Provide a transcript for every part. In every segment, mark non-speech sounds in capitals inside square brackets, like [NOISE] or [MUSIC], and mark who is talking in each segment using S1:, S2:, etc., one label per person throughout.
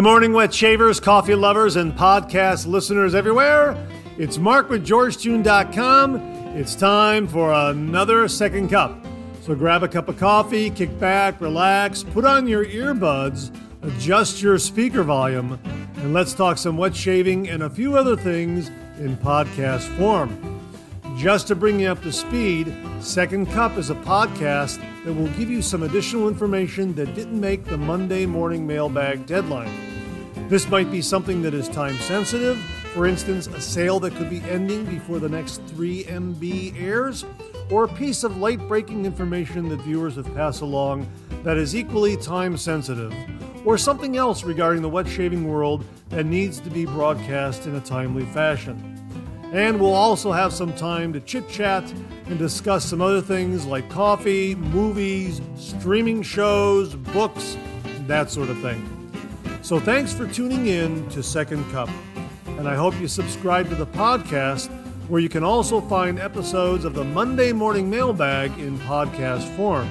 S1: Good morning, wet shavers, coffee lovers, and podcast listeners everywhere. It's Mark with Georgetoon.com. It's time for another second cup. So grab a cup of coffee, kick back, relax, put on your earbuds, adjust your speaker volume, and let's talk some wet shaving and a few other things in podcast form. Just to bring you up to speed, Second Cup is a podcast that will give you some additional information that didn't make the Monday morning mailbag deadline. This might be something that is time sensitive, for instance, a sale that could be ending before the next 3MB airs, or a piece of late breaking information that viewers have passed along that is equally time sensitive, or something else regarding the wet shaving world that needs to be broadcast in a timely fashion. And we'll also have some time to chit chat and discuss some other things like coffee, movies, streaming shows, books, that sort of thing. So thanks for tuning in to Second Cup. And I hope you subscribe to the podcast where you can also find episodes of the Monday Morning Mailbag in podcast form.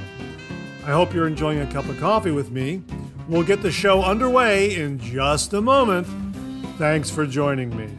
S1: I hope you're enjoying a cup of coffee with me. We'll get the show underway in just a moment. Thanks for joining me.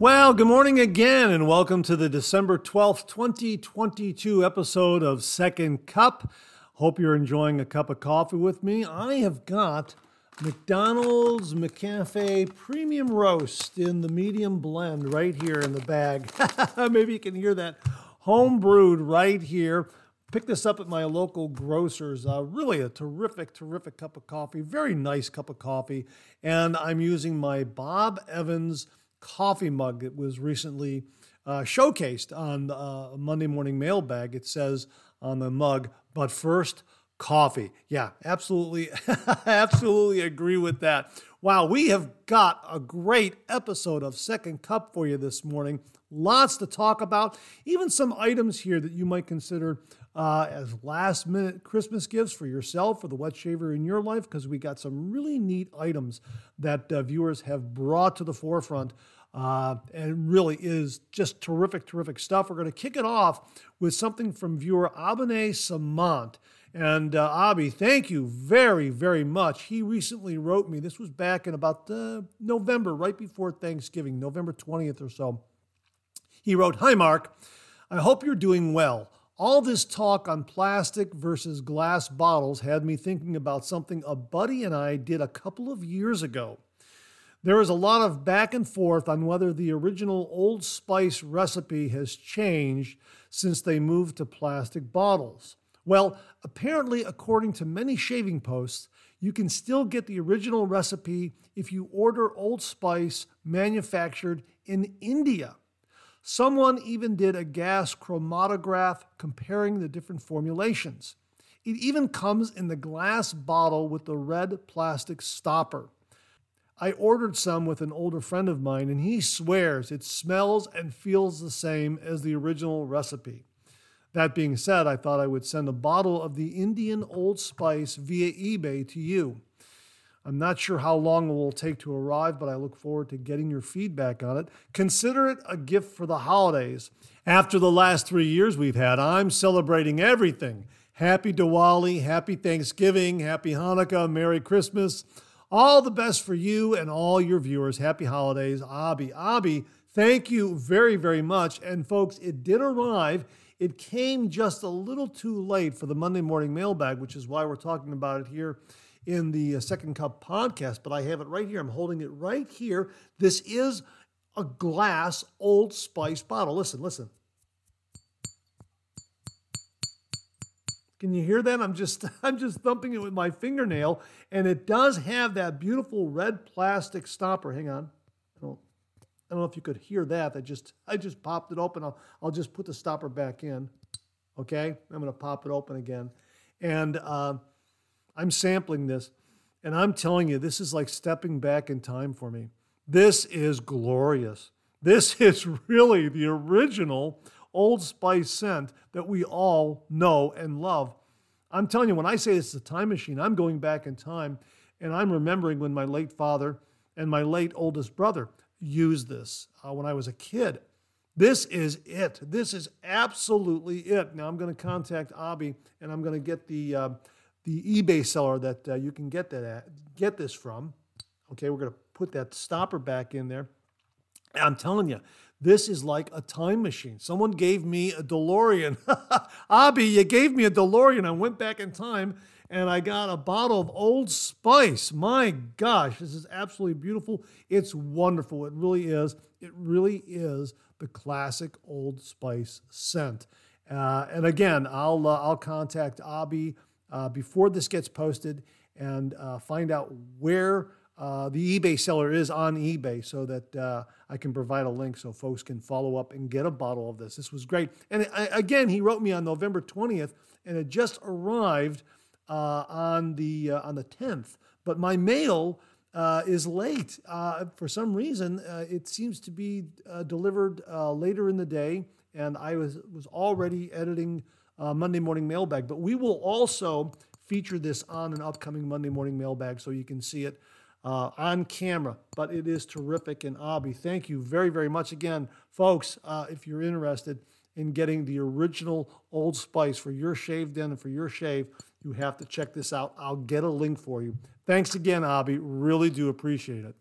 S1: Well, good morning again, and welcome to the December 12th, 2022 episode of Second Cup. Hope you're enjoying a cup of coffee with me. I have got McDonald's McCafe Premium Roast in the medium blend right here in the bag. [LAUGHS] Maybe you can hear that home brewed right here. Pick this up at my local grocer's. Uh, really a terrific, terrific cup of coffee. Very nice cup of coffee. And I'm using my Bob Evans coffee mug that was recently uh, showcased on uh, Monday Morning Mailbag. It says on the mug, but first, coffee. Yeah, absolutely, [LAUGHS] absolutely agree with that. Wow, we have got a great episode of Second Cup for you this morning. Lots to talk about, even some items here that you might consider uh, as last minute Christmas gifts for yourself or the wet shaver in your life, because we got some really neat items that uh, viewers have brought to the forefront. Uh, and really is just terrific, terrific stuff. We're going to kick it off with something from viewer Abene Samant. And uh, Abby, thank you very, very much. He recently wrote me, this was back in about uh, November, right before Thanksgiving, November 20th or so. He wrote, Hi, Mark. I hope you're doing well. All this talk on plastic versus glass bottles had me thinking about something a buddy and I did a couple of years ago. There is a lot of back and forth on whether the original Old Spice recipe has changed since they moved to plastic bottles. Well, apparently, according to many shaving posts, you can still get the original recipe if you order Old Spice manufactured in India. Someone even did a gas chromatograph comparing the different formulations. It even comes in the glass bottle with the red plastic stopper. I ordered some with an older friend of mine, and he swears it smells and feels the same as the original recipe. That being said, I thought I would send a bottle of the Indian Old Spice via eBay to you. I'm not sure how long it will take to arrive, but I look forward to getting your feedback on it. Consider it a gift for the holidays. After the last three years we've had, I'm celebrating everything. Happy Diwali, happy Thanksgiving, happy Hanukkah, Merry Christmas. All the best for you and all your viewers. Happy holidays, Abby. Abby, thank you very, very much. And folks, it did arrive. It came just a little too late for the Monday morning mailbag, which is why we're talking about it here in the uh, Second Cup podcast. But I have it right here. I'm holding it right here. This is a glass Old Spice bottle. Listen, listen. Can you hear that? I'm just [LAUGHS] I'm just thumping it with my fingernail, and it does have that beautiful red plastic stopper. Hang on, I don't I don't know if you could hear that. I just I just popped it open. I'll I'll just put the stopper back in. Okay, I'm gonna pop it open again, and uh, I'm sampling this, and I'm telling you, this is like stepping back in time for me. This is glorious. This [LAUGHS] is really the original Old Spice scent that we all know and love. I'm telling you, when I say it's a time machine, I'm going back in time and I'm remembering when my late father and my late oldest brother used this uh, when I was a kid. This is it. This is absolutely it. Now I'm going to contact Abby and I'm going to get the uh, the eBay seller that uh, you can get that at, get this from. Okay, we're going to put that stopper back in there. I'm telling you, this is like a time machine. Someone gave me a DeLorean. [LAUGHS] Abby, you gave me a DeLorean. I went back in time and I got a bottle of Old Spice. My gosh, this is absolutely beautiful. It's wonderful. It really is. It really is the classic Old Spice scent. Uh, and again, I'll uh, I'll contact Abby uh, before this gets posted and uh, find out where uh, the eBay seller is on eBay so that uh, I can provide a link so folks can follow up and get a bottle of this. This was great. And I, again, he wrote me on November 20th, and it just arrived uh, on the uh, on the 10th. But my mail uh, is late uh, for some reason. It seems to be delivered later in the day, and I was was already editing Monday morning mailbag. But we will also feature this on an upcoming Monday morning mailbag, so you can see it. Uh, on camera, but it is terrific. And Abby, thank you very, very much again. Folks, uh, if you're interested in getting the original Old Spice for your shave den and for your shave, you have to check this out. I'll get a link for you. Thanks again, Abby. Really do appreciate it.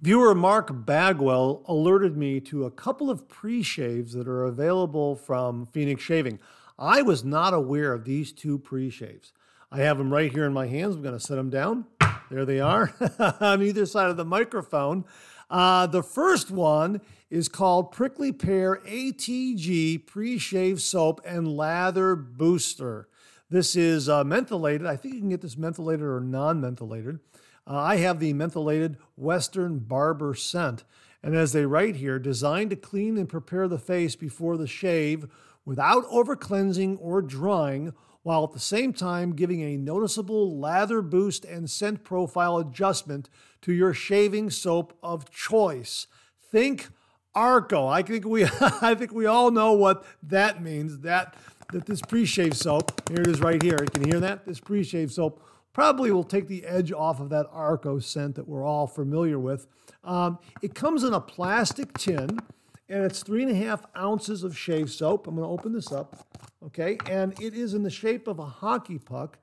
S1: Viewer Mark Bagwell alerted me to a couple of pre shaves that are available from Phoenix Shaving. I was not aware of these two pre shaves. I have them right here in my hands. I'm going to set them down. There they are [LAUGHS] on either side of the microphone. Uh, the first one is called Prickly Pear ATG Pre Shave Soap and Lather Booster. This is uh, mentholated. I think you can get this mentholated or non mentholated. Uh, I have the mentholated Western Barber scent. And as they write here, designed to clean and prepare the face before the shave without over cleansing or drying, while at the same time giving a noticeable lather boost and scent profile adjustment to your shaving soap of choice. Think Arko. I think we [LAUGHS] I think we all know what that means. That that this pre-shave soap, here it is right here. You can hear that? This pre-shave soap probably will take the edge off of that Arko scent that we're all familiar with. Um, it comes in a plastic tin and it's three and a half ounces of shave soap. I'm going to open this up, okay? And it is in the shape of a hockey puck,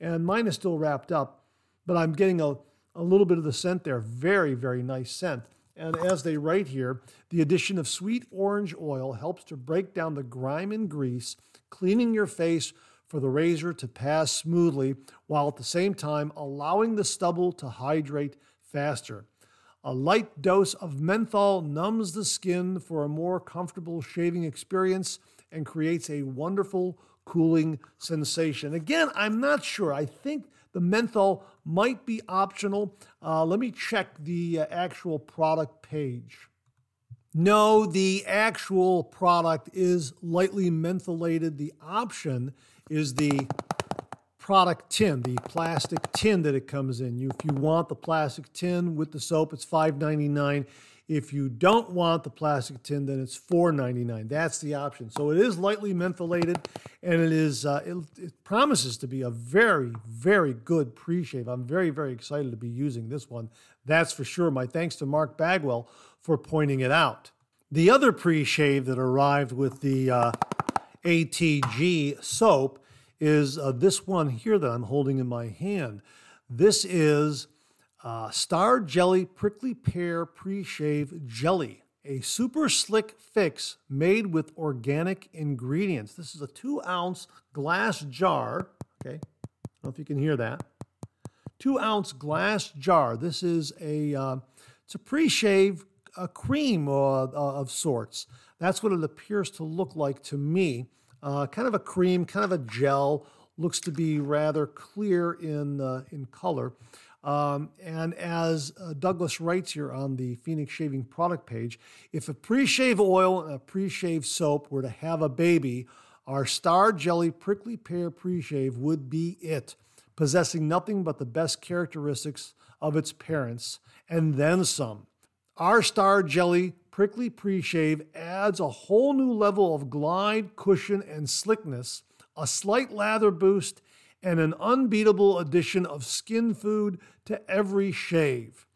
S1: and mine is still wrapped up, but I'm getting a, a little bit of the scent there. Very, very nice scent. And as they write here, the addition of sweet orange oil helps to break down the grime and grease, cleaning your face for the razor to pass smoothly, while at the same time allowing the stubble to hydrate faster. A light dose of menthol numbs the skin for a more comfortable shaving experience and creates a wonderful cooling sensation. Again, I'm not sure. I think the menthol might be optional. Uh, let me check the uh, actual product page. No, the actual product is lightly mentholated. The option is the product tin, the plastic tin that it comes in. You, if you want the plastic tin with the soap, it's $5.99. If you don't want the plastic tin, then it's $4.99. That's the option. So it is lightly mentholated, and it is uh, it, it promises to be a very, very good pre-shave. I'm very, very excited to be using this one. That's for sure. My thanks to Mark Bagwell for pointing it out. The other pre-shave that arrived with the uh, ATG soap is uh, this one here that I'm holding in my hand. This is uh, Star Jelly Prickly Pear Pre Shave Jelly, a super slick fix made with organic ingredients. This is a two ounce glass jar. Okay, I don't know if you can hear that. Two ounce glass jar. This is a uh, it's a pre-shave a cream uh, of sorts. That's what it appears to look like to me. Uh, kind of a cream, kind of a gel, looks to be rather clear in, uh, in color. Um, and as uh, Douglas writes here on the Phoenix Shaving product page, if a pre shave oil and a pre shave soap were to have a baby, our Star Jelly Prickly Pear Pre Shave would be it, possessing nothing but the best characteristics of its parents, and then some. Our Star Jelly Prickly Pre-Shave adds a whole new level of glide, cushion, and slickness, a slight lather boost, and an unbeatable addition of skin food to every shave.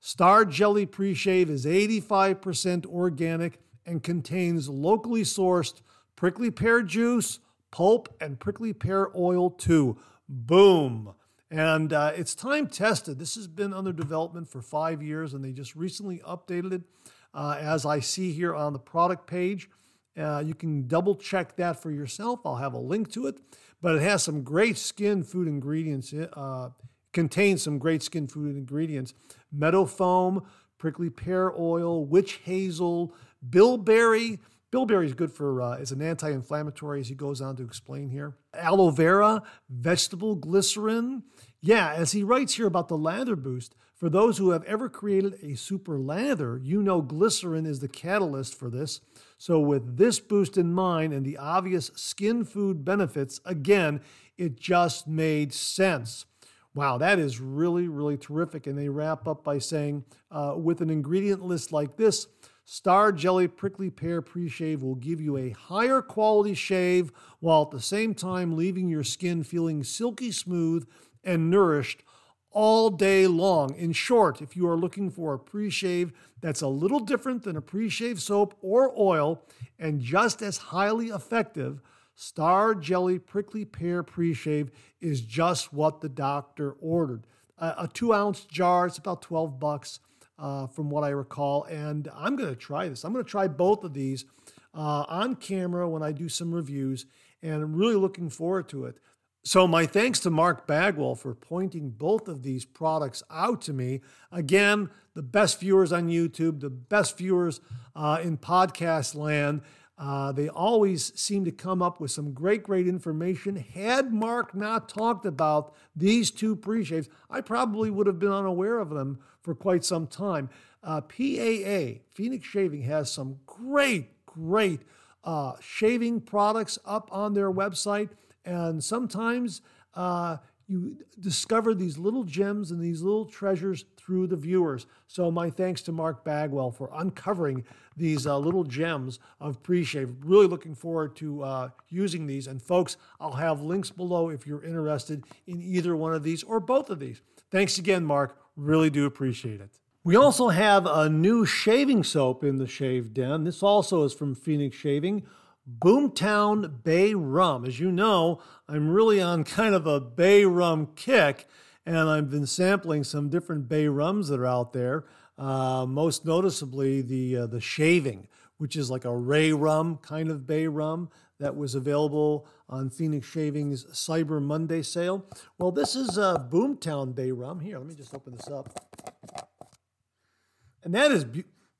S1: Star Jelly Pre-Shave is 85% organic and contains locally sourced prickly pear juice, pulp, and prickly pear oil too. Boom. And uh, it's time tested. This has been under development for five years, and they just recently updated it. Uh, as I see here on the product page, uh, you can double check that for yourself. I'll have a link to it. But it has some great skin food ingredients, uh, contains some great skin food ingredients meadow foam, prickly pear oil, witch hazel, bilberry. Bilberry is good for uh, is an anti-inflammatory, as he goes on to explain here. Aloe vera, vegetable glycerin. Yeah, as he writes here about the lather boost, for those who have ever created a super lather, you know glycerin is the catalyst for this. So, with this boost in mind and the obvious skin food benefits, again, it just made sense. Wow, that is really, really terrific. And they wrap up by saying, uh, with an ingredient list like this, Star Jelly Prickly Pear Pre Shave will give you a higher quality shave while at the same time leaving your skin feeling silky smooth and nourished all day long. In short, if you are looking for a pre shave that's a little different than a pre shave soap or oil and just as highly effective, Star Jelly Prickly Pear Pre Shave is just what the doctor ordered. A, two ounce jar, it's about 12 bucks. Uh, from what I recall. And I'm going to try this. I'm going to try both of these uh, on camera when I do some reviews, and I'm really looking forward to it. So, my thanks to Mark Bagwell for pointing both of these products out to me. Again, the best viewers on YouTube, the best viewers uh, in podcast land. Uh, they always seem to come up with some great, great information. Had Mark not talked about these two pre shaves, I probably would have been unaware of them for quite some time. Uh, PAA, Phoenix Shaving, has some great, great uh, shaving products up on their website. And sometimes uh, you discover these little gems and these little treasures through the viewers. So, my thanks to Mark Bagwell for uncovering these uh, little gems of pre shave. Really looking forward to uh, using these. And, folks, I'll have links below if you're interested in either one of these or both of these. Thanks again, Mark. Really do appreciate it. We also have a new shaving soap in the Shave Den. This also is from Phoenix Shaving. Boomtown Bay Rum. As you know, I'm really on kind of a Bay Rum kick, and I've been sampling some different Bay Rums that are out there. Uh, most noticeably, the uh, the Shaving, which is like a Ray Rum kind of Bay Rum that was available on Phoenix Shaving's Cyber Monday sale. Well, this is uh, Boomtown Bay Rum. Here, let me just open this up, and that is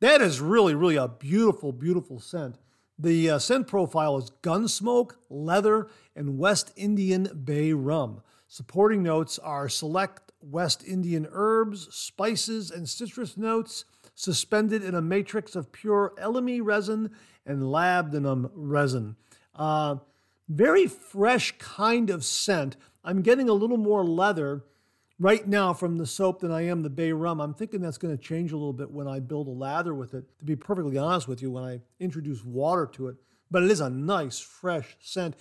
S1: that is really really a beautiful beautiful scent. The uh, scent profile is Gunsmoke, Leather, and West Indian Bay Rum. Supporting notes are select West Indian herbs, spices, and citrus notes suspended in a matrix of pure elemi resin and labdanum resin. Uh, very fresh kind of scent. I'm getting a little more leather right now from the soap than I am the bay rum. I'm thinking that's going to change a little bit when I build a lather with it, to be perfectly honest with you, when I introduce water to it. But it is a nice, fresh scent.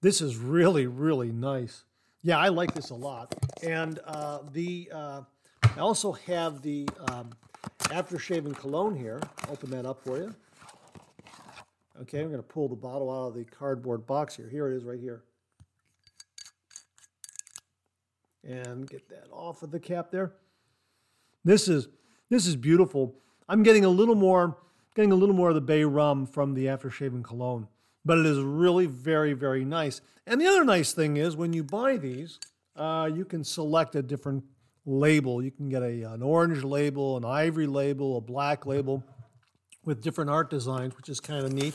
S1: This is really, really nice. Yeah, I like this a lot. And uh, the uh, I also have the um, after shaving cologne here. Open that up for you. Okay, I'm going to pull the bottle out of the cardboard box here. Here it is right here. And get that off of the cap there. This is this is beautiful. I'm getting a little more getting a little more of the bay rum from the aftershave and cologne, but it is really very very nice. And the other nice thing is when you buy these, uh, you can select a different label. You can get a, an orange label, an ivory label, a black label with different art designs, which is kind of neat.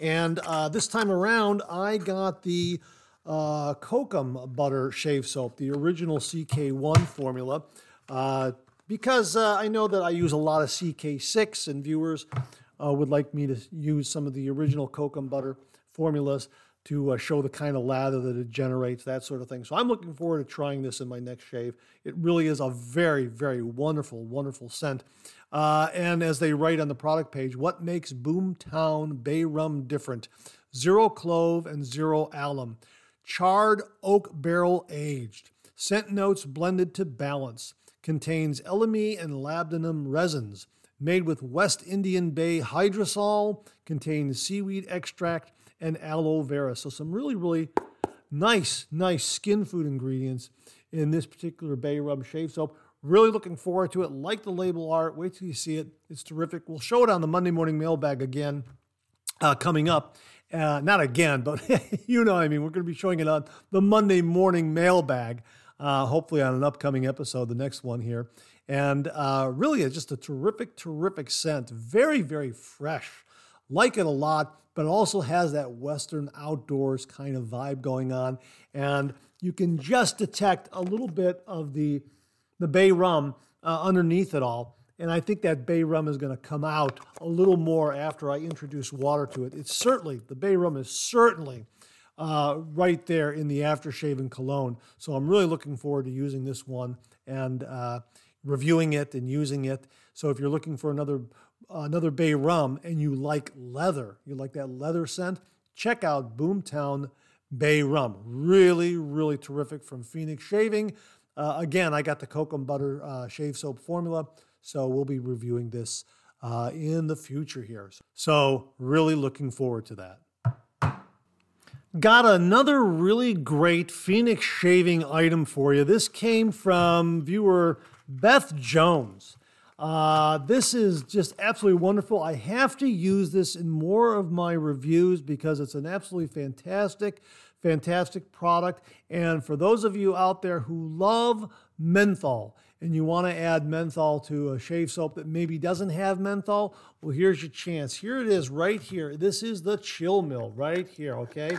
S1: And uh, this time around, I got the uh, Kokum butter shave soap, the original CK1 formula, uh, because uh, I know that I use a lot of CK6 and viewers uh, would like me to use some of the original Kokum butter formulas to uh, show the kind of lather that it generates, that sort of thing. So I'm looking forward to trying this in my next shave. It really is a very, very wonderful, wonderful scent. Uh, and as they write on the product page, what makes Boomtown Bay Rum different? Zero clove and zero alum charred oak barrel aged. Scent notes blended to balance. Contains elemi and labdanum resins. Made with West Indian Bay hydrosol. Contains seaweed extract and aloe vera. So some really, really nice, nice skin food ingredients in this particular Bay Rum shave soap. Really looking forward to it. Like the label art. Wait till you see it. It's terrific. We'll show it on the Monday morning mailbag again uh, coming up. Uh, not again, but [LAUGHS] you know what I mean. We're going to be showing it on the Monday morning mailbag, uh, hopefully on an upcoming episode, the next one here. And uh, really, it's just a terrific, terrific scent. Very, very fresh. Like it a lot, but it also has that Western outdoors kind of vibe going on. And you can just detect a little bit of the, the bay rum uh, underneath it all. And I think that bay rum is going to come out a little more after I introduce water to it. It's certainly, the bay rum is certainly uh, right there in the aftershave and cologne. So I'm really looking forward to using this one and uh, reviewing it and using it. So if you're looking for another another bay rum and you like leather, you like that leather scent, check out Boomtown Bay Rum. Really, really terrific from Phoenix Shaving. Uh, again, I got the cocoa butter uh, shave soap formula, so we'll be reviewing this uh, in the future here. So, really looking forward to that. Got another really great Phoenix shaving item for you. This came from viewer Beth Jones. Uh, this is just absolutely wonderful. I have to use this in more of my reviews because it's an absolutely fantastic, fantastic product. And for those of you out there who love menthol and you want to add menthol to a shave soap that maybe doesn't have menthol, well, here's your chance. Here it is right here. This is the chill mill right here, okay?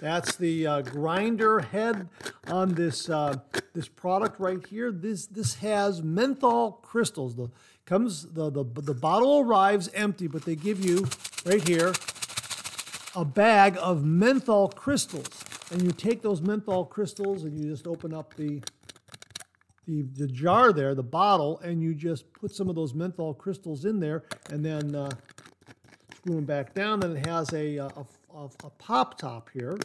S1: That's the uh, grinder head on this uh, this product right here. This this has menthol crystals. The comes the, the the bottle arrives empty, but they give you right here a bag of menthol crystals, and you take those menthol crystals and you just open up the the, the jar there, the bottle, and you just put some of those menthol crystals in there, and then uh, screw them back down. Then it has a, a, a, a pop top here.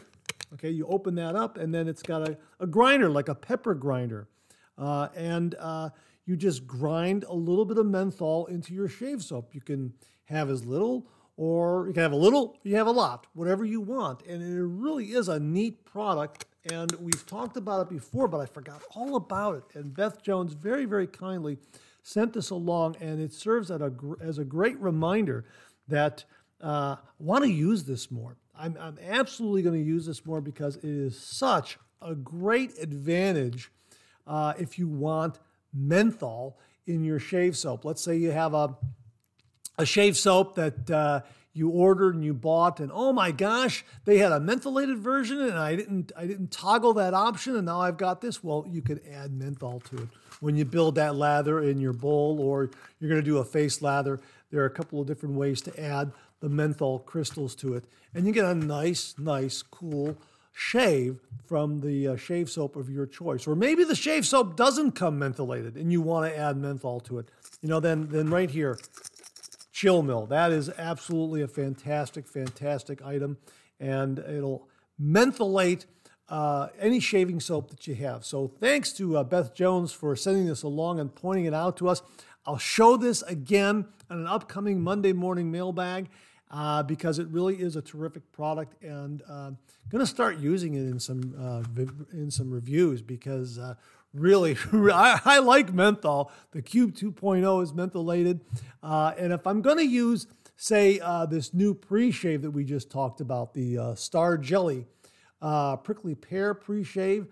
S1: Okay, you open that up, and then it's got a, a grinder, like a pepper grinder. Uh, and uh, you just grind a little bit of menthol into your shave soap. You can have as little or you can have a little, you have a lot, whatever you want. And it really is a neat product. And we've talked about it before, but I forgot all about it. And Beth Jones very, very kindly sent this along, and it serves as a, as a great reminder that uh, want to use this more. I'm, I'm absolutely going to use this more because it is such a great advantage uh, if you want menthol in your shave soap. Let's say you have a, a shave soap that uh, you ordered and you bought and oh my gosh they had a mentholated version and i didn't i didn't toggle that option and now i've got this well you could add menthol to it when you build that lather in your bowl or you're going to do a face lather there are a couple of different ways to add the menthol crystals to it. And you get a nice, nice, cool shave from the uh, shave soap of your choice. Or maybe the shave soap doesn't come mentholated and you want to add menthol to it. You know, then, then right here, Chill Mill. That is absolutely a fantastic, fantastic item. And it'll mentholate uh, any shaving soap that you have. So thanks to uh, Beth Jones for sending this along and pointing it out to us. I'll show this again on an upcoming Monday morning mailbag uh, because it really is a terrific product, and uh, going to start using it in some uh, in some reviews because uh, really [LAUGHS] I, I, like menthol. The Cube 2.0 is mentholated, uh, and if I'm going to use say uh, this new pre-shave that we just talked about, the Star Jelly prickly pear pre-shave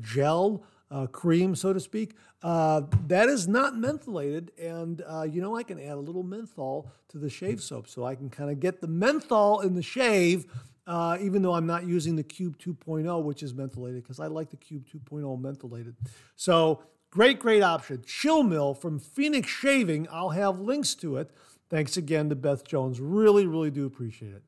S1: gel uh, cream, so to speak. Uh, that is not mentholated, and uh, you know I can add a little menthol to the shave soap, so I can kind of get the menthol in the shave, uh, even though I'm not using the Cube 2.0, which is mentholated, because I like the Cube 2.0 mentholated. So great, great option. Chill Mill from Phoenix Shaving. I'll have links to it. Thanks again to Beth Jones. Really, really do appreciate it.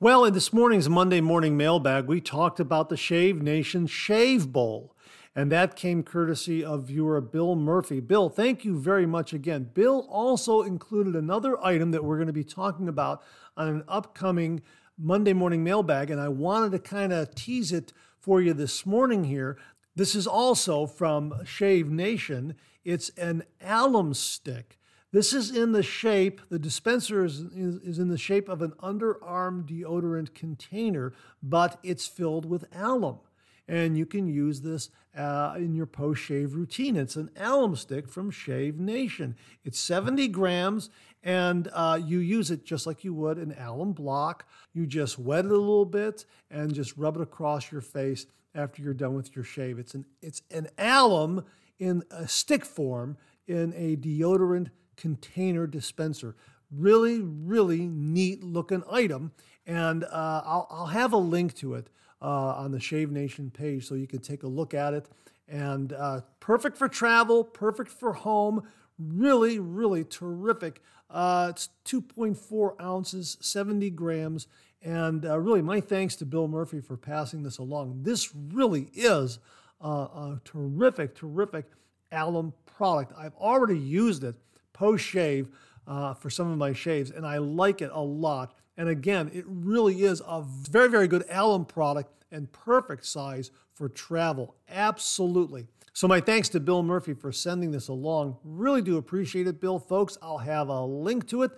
S1: Well, in this morning's Monday morning mailbag, we talked about the Shave Nation Shave Bowl. And that came courtesy of viewer Bill Murphy. Bill, thank you very much again. Bill also included another item that we're going to be talking about on an upcoming Monday morning mailbag, and I wanted to kind of tease it for you this morning here. This is also from Shave Nation. It's an alum stick. This is in the shape, the dispenser is, is, is, in the shape of an underarm deodorant container, but it's filled with alum. and you can use this uh, in your post shave routine. It's an alum stick from Shave Nation. It's 70 grams, and uh, you use it just like you would an alum block. You just wet it a little bit and just rub it across your face after you're done with your shave. It's an it's an alum in a stick form in a deodorant container dispenser. Really, really neat looking item. And uh, I'll, I'll have a link to it uh, on the Shave Nation page so you can take a look at it. And uh, perfect for travel, perfect for home. Really, really terrific. Uh, it's 2.4 ounces, 70 grams. And uh, really, my thanks to Bill Murphy for passing this along. This really is a, a terrific, terrific alum product. I've already used it post shave uh, for some of my shaves, and I like it a lot. And again, it really is a very, very good alum product and perfect size for travel. Absolutely. So, my thanks to Bill Murphy for sending this along. Really do appreciate it, Bill. Folks, I'll have a link to it.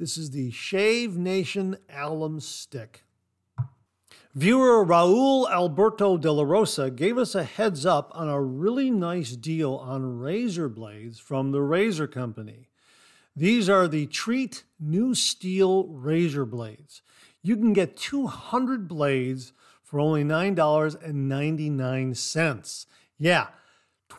S1: This is the Shave Nation Alum Stick. Viewer Raul Alberto de la Rosa gave us a heads up on a really nice deal on razor blades from the Razor Company. These are the Treet New Steel razor blades. You can get 200 blades for only $9.99. Yeah,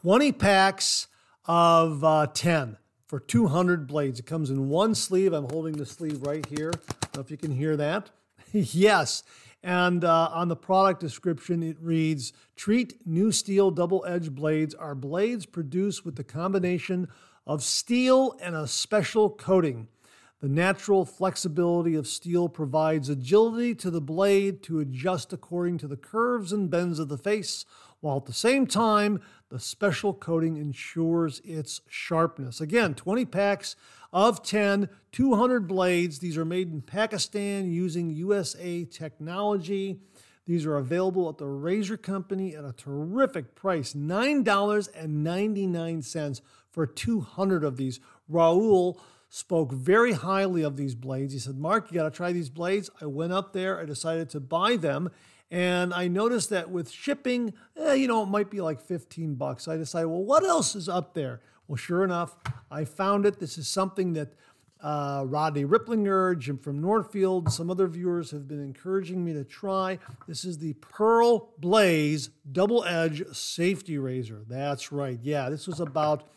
S1: 20 packs of uh, 10 for 200 blades. It comes in one sleeve. I'm holding the sleeve right here. I if you can hear that. [LAUGHS] yes. And uh, on the product description, it reads Treet new steel double edged blades are blades produced with the combination of steel and a special coating. The natural flexibility of steel provides agility to the blade to adjust according to the curves and bends of the face, while at the same time, the special coating ensures its sharpness. Again, 20 packs of 10, 200 blades. These are made in Pakistan using USA technology. These are available at the Razor Company at a terrific price $9.99 for 200 of these. Raul spoke very highly of these blades. He said, Mark, you got to try these blades. I went up there, I decided to buy them. And I noticed that with shipping, eh, you know, it might be like 15 bucks. I decided, well, what else is up there? Well, sure enough, I found it. This is something that uh, Rodney Ripplinger, Jim from Northfield, some other viewers have been encouraging me to try. This is the Pearl Blaze Double Edge Safety Razor. That's right. Yeah, this was about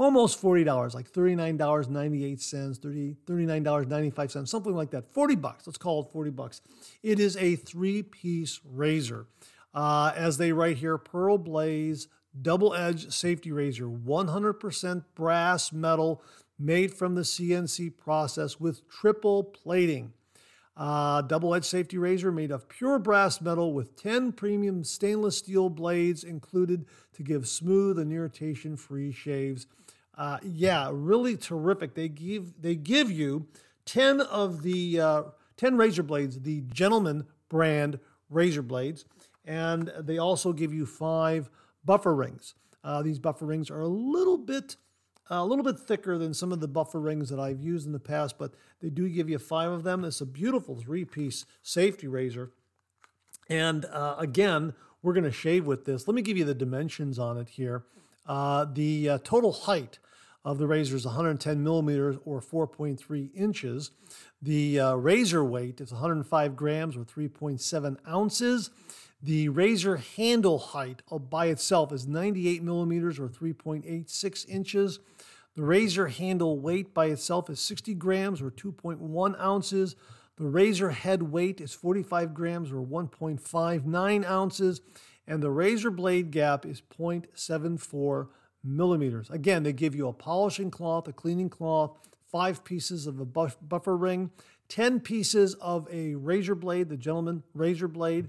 S1: almost $40, like $39.98, 30, $39.95, something like that. 40 bucks, let's call it 40 bucks. It is a three-piece razor. Uh, as they write here, Pearl Blaze double edge safety razor, 100% brass metal made from the CNC process with triple plating. Uh, double edged safety razor made of pure brass metal with 10 premium stainless steel blades included to give smooth and irritation free shaves. Uh, yeah, really terrific. They give they give you 10 of the uh, 10 razor blades, the Gentleman brand razor blades, and they also give you five buffer rings. Uh, these buffer rings are a little bit a little bit thicker than some of the buffer rings that I've used in the past, but they do give you five of them. It's a beautiful three-piece safety razor. And uh, again, we're going to shave with this. Let me give you the dimensions on it here. Uh, the uh, total height of the razor is 110 millimeters or 4.3 inches. The uh, razor weight is 105 grams or 3.7 ounces. The razor handle height by itself is 98 millimeters or 3.86 inches. The razor handle weight by itself is 60 grams or 2.1 ounces. The razor head weight is 45 grams or 1.59 ounces. And the razor blade gap is 0.74 millimeters. Again, they give you a polishing cloth, a cleaning cloth, five pieces of a buff- buffer ring, 10 pieces of a razor blade, the gentleman razor blade,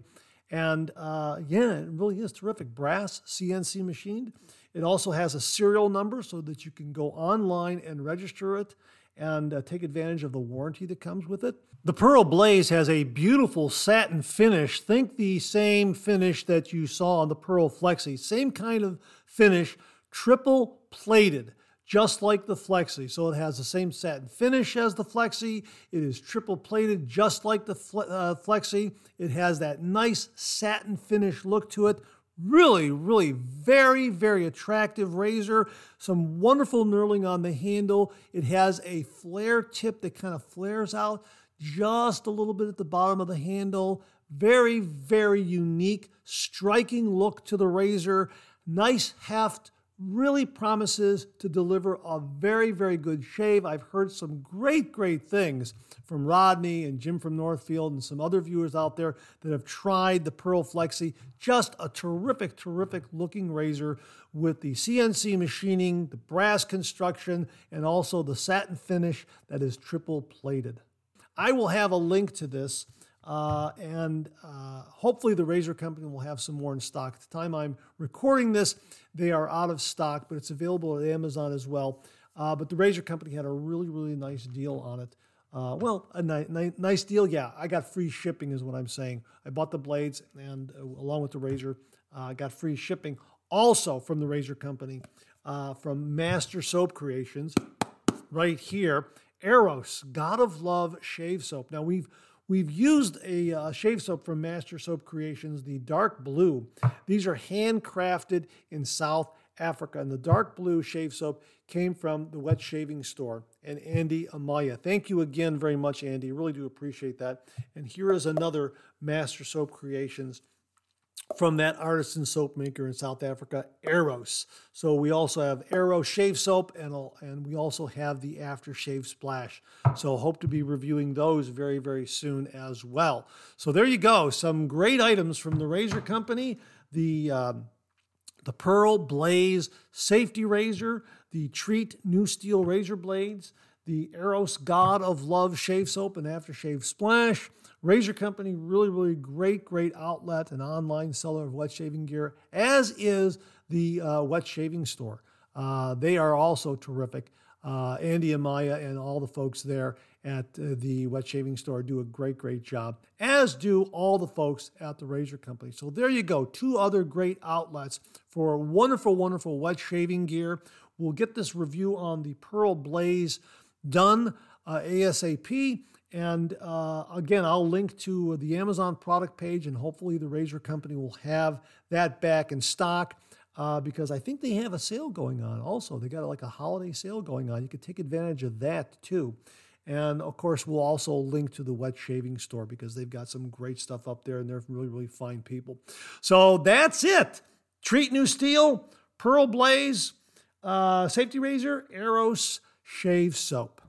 S1: and uh, yeah, it really is terrific. Brass CNC machined. It also has a serial number so that you can go online and register it and uh, take advantage of the warranty that comes with it. The Pearl Blaze has a beautiful satin finish. Think the same finish that you saw on the Pearl Flexi. Same kind of finish, triple plated. Just like the Flexi. So it has the same satin finish as the Flexi. It is triple plated, just like the uh, Flexi. It has that nice satin finish look to it. Really, really very, very attractive razor. Some wonderful knurling on the handle. It has a flare tip that kind of flares out just a little bit at the bottom of the handle. Very, very unique, striking look to the razor. Nice heft really promises to deliver a very, very good shave. I've heard some great, great things from Rodney and Jim from Northfield and some other viewers out there that have tried the Pearl Flexi. Just a terrific, terrific looking razor with the CNC machining, the brass construction, and also the satin finish that is triple plated. I will have a link to this uh, and uh, hopefully, the Razor Company will have some more in stock. At the time I'm recording this, they are out of stock, but it's available at Amazon as well. Uh, but the Razor Company had a really, really nice deal on it. Uh, well, a ni- ni- nice deal, yeah. I got free shipping, is what I'm saying. I bought the blades, and uh, along with the Razor, uh, I got free shipping also from the Razor Company, from Master Soap Creations, right here. Eros, God of Love Shave Soap. Now, we've We've used a uh, shave soap from Master Soap Creations, the dark blue. These are handcrafted in South Africa. And the dark blue shave soap came from the wet shaving store and Andy Amaya. Thank you again very much, Andy. Really do appreciate that. And here is another Master Soap Creations from that artisan soap maker in South Africa, Eros. So we also have Eros shave soap and, and we also have the aftershave splash. So hope to be reviewing those very, very soon as well. So there you go. Some great items from the Razor Company. The, um, the Pearl Blaze Safety Razor, the Treet New Steel Razor Blades, the Eros God of Love Shave Soap and Aftershave Splash, Razor Company, really, really great, great outlet and online seller of wet shaving gear, as is the uh, wet shaving store. Uh, they are also terrific. Uh, Andy and Maya and all the folks there at uh, the wet shaving store do a great, great job, as do all the folks at the Razor Company. So there you go, two other great outlets for wonderful, wonderful wet shaving gear. We'll get this review on the Pearl Blaze done uh, ASAP. And uh, again, I'll link to the Amazon product page, and hopefully the Razor Company will have that back in stock uh, because I think they have a sale going on also. They got like a holiday sale going on. You could take advantage of that too. And of course, we'll also link to the wet shaving store because they've got some great stuff up there and they're really, really fine people. So that's it. Treet New Steel, Pearl Blaze, uh, Safety Razor, Eros Shave Soap.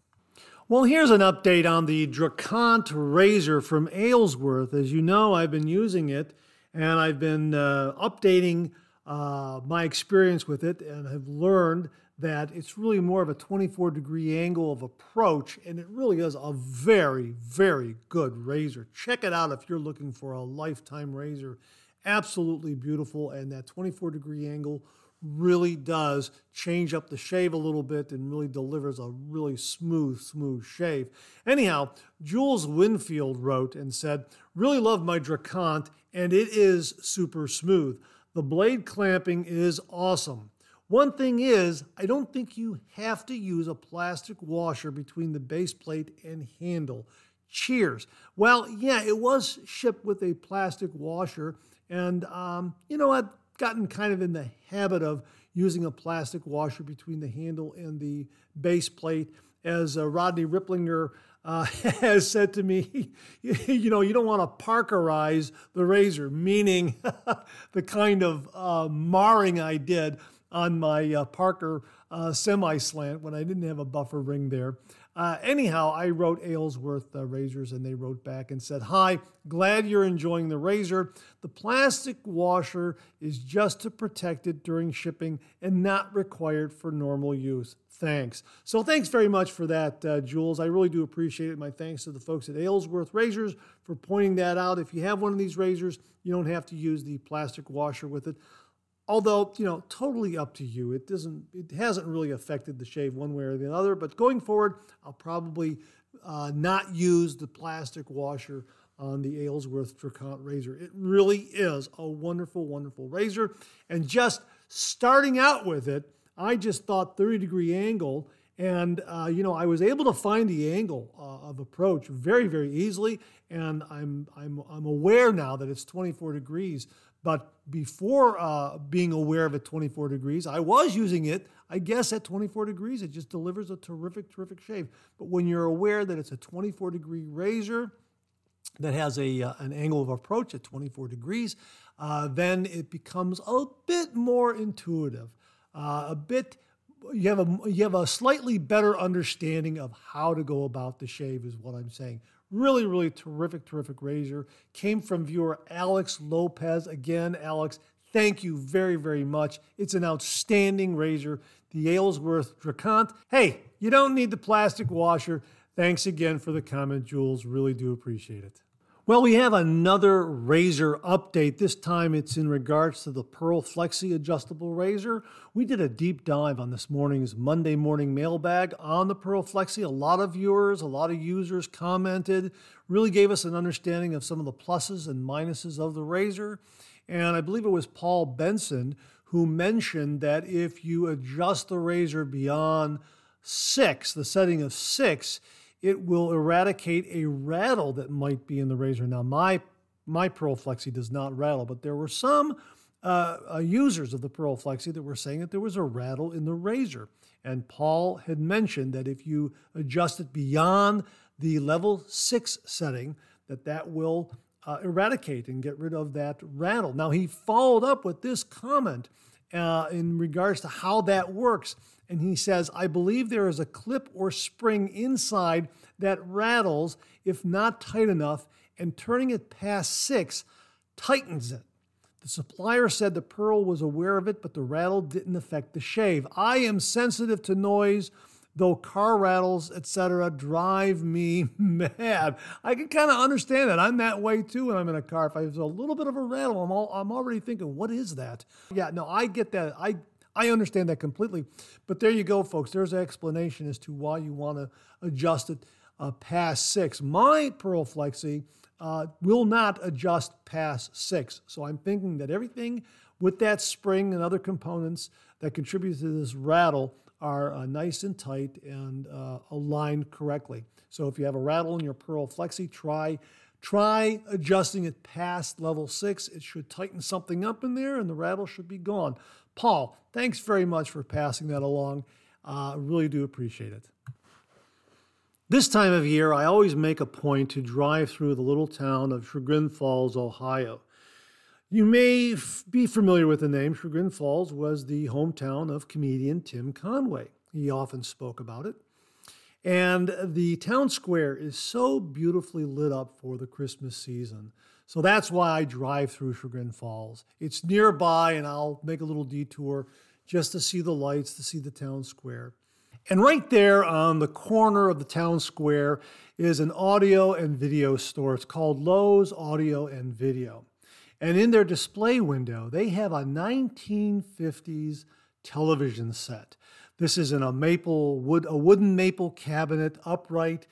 S1: Well, here's an update on the Drakkant razor from Aylesworth. As you know, I've been using it and I've been uh, updating uh, my experience with it and have learned that it's really more of a 24 degree angle of approach and it really is a very, very good razor. Check it out if you're looking for a lifetime razor. Absolutely beautiful and that 24 degree angle really does change up the shave a little bit and really delivers a really smooth, smooth shave. Anyhow, Jules Winfield wrote and said, Really love my Drakkant, and it is super smooth. The blade clamping is awesome. One thing is, I don't think you have to use a plastic washer between the base plate and handle. Cheers. Well, yeah, it was shipped with a plastic washer, and um, you know what? Gotten kind of in the habit of using a plastic washer between the handle and the base plate. As uh, Rodney Ripplinger uh, [LAUGHS] has said to me, [LAUGHS] you know, you don't want to parkerize the razor, meaning [LAUGHS] the kind of uh, marring I did on my uh, Parker uh, semi slant when I didn't have a buffer ring there. Uh, anyhow, I wrote Aylesworth uh, Razors and they wrote back and said, Hi, glad you're enjoying the razor. The plastic washer is just to protect it during shipping and not required for normal use. Thanks. So, thanks very much for that, uh, Jules. I really do appreciate it. My thanks to the folks at Aylesworth Razors for pointing that out. If you have one of these razors, you don't have to use the plastic washer with it although you know totally up to you it doesn't it hasn't really affected the shave one way or the other but going forward i'll probably uh, not use the plastic washer on the aylesworth drakkant razor it really is a wonderful wonderful razor and just starting out with it I just thought 30 degree angle. And, uh, you know, I was able to find the angle uh, of approach very, very easily. And I'm, I'm, I'm aware now that it's 24 degrees. But before uh, being aware of it 24 degrees, I was using it, I guess, at 24 degrees. It just delivers a terrific, terrific shave. But when you're aware that it's a 24 degree razor that has a, uh, an angle of approach at 24 degrees, uh, then it becomes a bit more intuitive, uh, a bit. You have a you have a slightly better understanding of how to go about the shave, is what I'm saying. Really, really terrific, terrific razor. Came from viewer Alex Lopez. Again, Alex, thank you very, very much. It's an outstanding razor. The Aylesworth Drakkant. Hey, you don't need the plastic washer. Thanks again for the comment, Jules. Really do appreciate it. Well, we have another razor update. This time it's in regards to the Pearl Flexi adjustable razor. We did a deep dive on this morning's Monday morning mailbag on the Pearl Flexi. A lot of viewers, a lot of users commented, really gave us an understanding of some of the pluses and minuses of the razor. And I believe it was Paul Benson who mentioned that if you adjust the razor beyond six, the setting of six, it will eradicate a rattle that might be in the razor. Now, my my Pearl Flexi does not rattle, but there were some uh, uh, users of the Pearl Flexi that were saying that there was a rattle in the razor. And Paul had mentioned that if you adjust it beyond the level six setting, that that will uh, eradicate and get rid of that rattle. Now, he followed up with this comment uh, in regards to how that works and he says, I believe there is a clip or spring inside that rattles if not tight enough, and turning it past six tightens it. The supplier said the Pearl was aware of it, but the rattle didn't affect the shave. I am sensitive to noise, though car rattles, etc., drive me [LAUGHS] mad. I can kind of understand that. I'm that way too when I'm in a car. If there's a little bit of a rattle, I'm, all, I'm already thinking, what is that? Yeah, no, I get that. I I understand that completely. But there you go, folks. There's an explanation as to why you want to adjust it uh, past six. My Pearl Flexi uh, will not adjust past six. So I'm thinking that everything with that spring and other components that contribute to this rattle are uh, nice and tight and uh, aligned correctly. So if you have a rattle in your Pearl Flexi, try try adjusting it past level six. It should tighten something up in there and the rattle should be gone. Paul, thanks very much for passing that along. I uh, really do appreciate it. This time of year, I always make a point to drive through the little town of Chagrin Falls, Ohio. You may f- be familiar with the name. Chagrin Falls was the hometown of comedian Tim Conway. He often spoke about it. And the town square is so beautifully lit up for the Christmas season. So that's why I drive through Chagrin Falls. It's nearby, and I'll make a little detour just to see the lights, to see the town square. And right there on the corner of the town square is an audio and video store. It's called Lowe's Audio and Video. And in their display window, they have a 1950s television set. This is in a maple wood, a wooden maple cabinet, upright.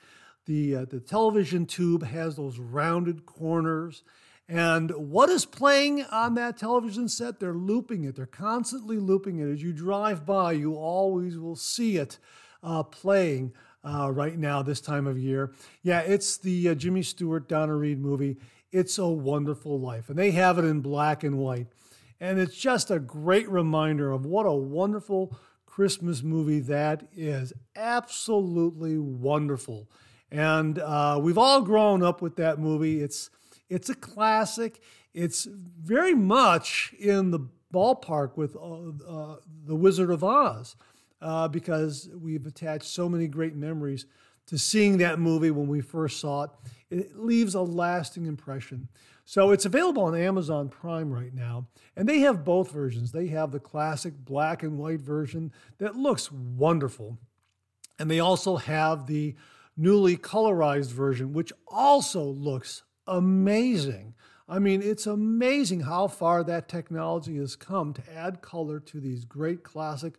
S1: The, uh, the television tube has those rounded corners. And what is playing on that television set? They're looping it. They're constantly looping it. As you drive by, you always will see it uh, playing uh, right now, this time of year. Yeah, it's the uh, Jimmy Stewart, Donna Reed movie. It's a Wonderful Life. And they have it in black and white. And it's just a great reminder of what a wonderful Christmas movie that is. Absolutely wonderful. And uh, we've all grown up with that movie. It's it's a classic. It's very much in the ballpark with uh, uh, the Wizard of Oz uh, because we've attached so many great memories to seeing that movie when we first saw it. It leaves a lasting impression. So it's available on Amazon Prime right now, and they have both versions. They have the classic black and white version that looks wonderful, and they also have the newly colorized version, which also looks amazing. I mean, it's amazing how far that technology has come to add color to these great classic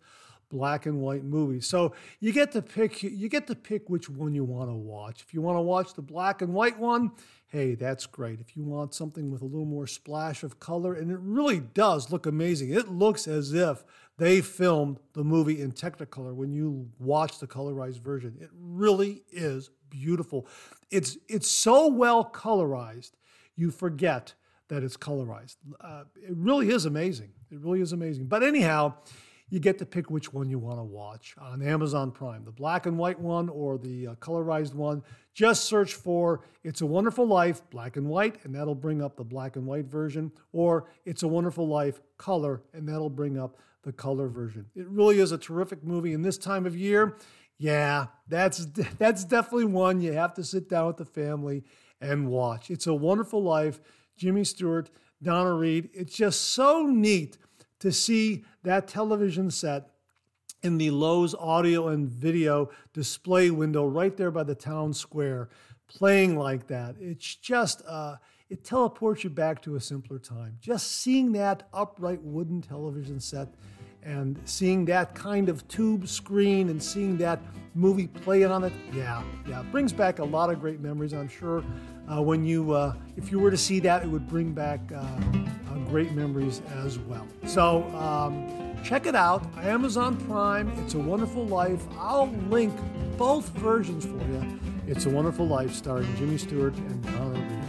S1: black and white movies. So you get to pick you get to pick which one you want to watch. If you want to watch the black and white one, hey, that's great. If you want something with a little more splash of color, and it really does look amazing. It looks as if they filmed the movie in Technicolor when you watch the colorized version. It really is beautiful. It's it's so well colorized, you forget that it's colorized. Uh, it really is amazing. It really is amazing. But anyhow, you get to pick which one you want to watch on Amazon Prime, the black and white one or the uh, colorized one. Just search for It's a Wonderful Life, black and white, and that'll bring up the black and white version, or It's a Wonderful Life, color, and that'll bring up the color version. It really is a terrific movie. In this time of year, yeah, that's that's definitely one you have to sit down with the family and watch. It's a Wonderful Life. Jimmy Stewart, Donna Reed. It's just so neat to see that television set in the Lowe's audio and video display window right there by the town square, playing like that. It's just, uh, it teleports you back to a simpler time. Just seeing that upright wooden television set and seeing that kind of tube screen and seeing that movie playing on it, yeah, yeah, brings back a lot of great memories. I'm sure uh, when you, uh, if you were to see that, it would bring back uh, uh great memories as well. So um, check it out, Amazon Prime. It's a Wonderful Life. I'll link both versions for you. It's a Wonderful Life, starring Jimmy Stewart and Donna Reed.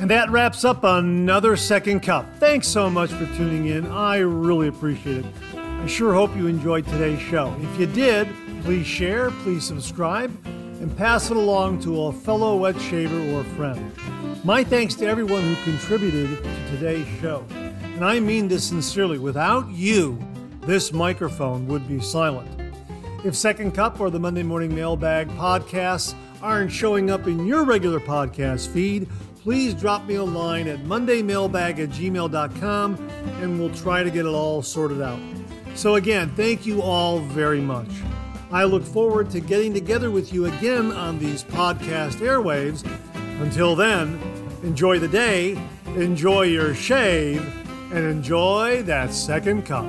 S1: And that wraps up another Second Cup. Thanks so much for tuning in. I really appreciate it. I sure hope you enjoyed today's show. If you did, please share, please subscribe and pass it along to a fellow wet shaver or friend. My thanks to everyone who contributed to today's show. And I mean this sincerely. Without you, this microphone would be silent. If Second Cup or the Monday Morning Mailbag podcasts aren't showing up in your regular podcast feed, please drop me a line at mondaymailbag at gmail.com and we'll try to get it all sorted out. So, again, thank you all very much. I look forward to getting together with you again on these podcast airwaves. Until then, enjoy the day, enjoy your shave, and enjoy that second cup.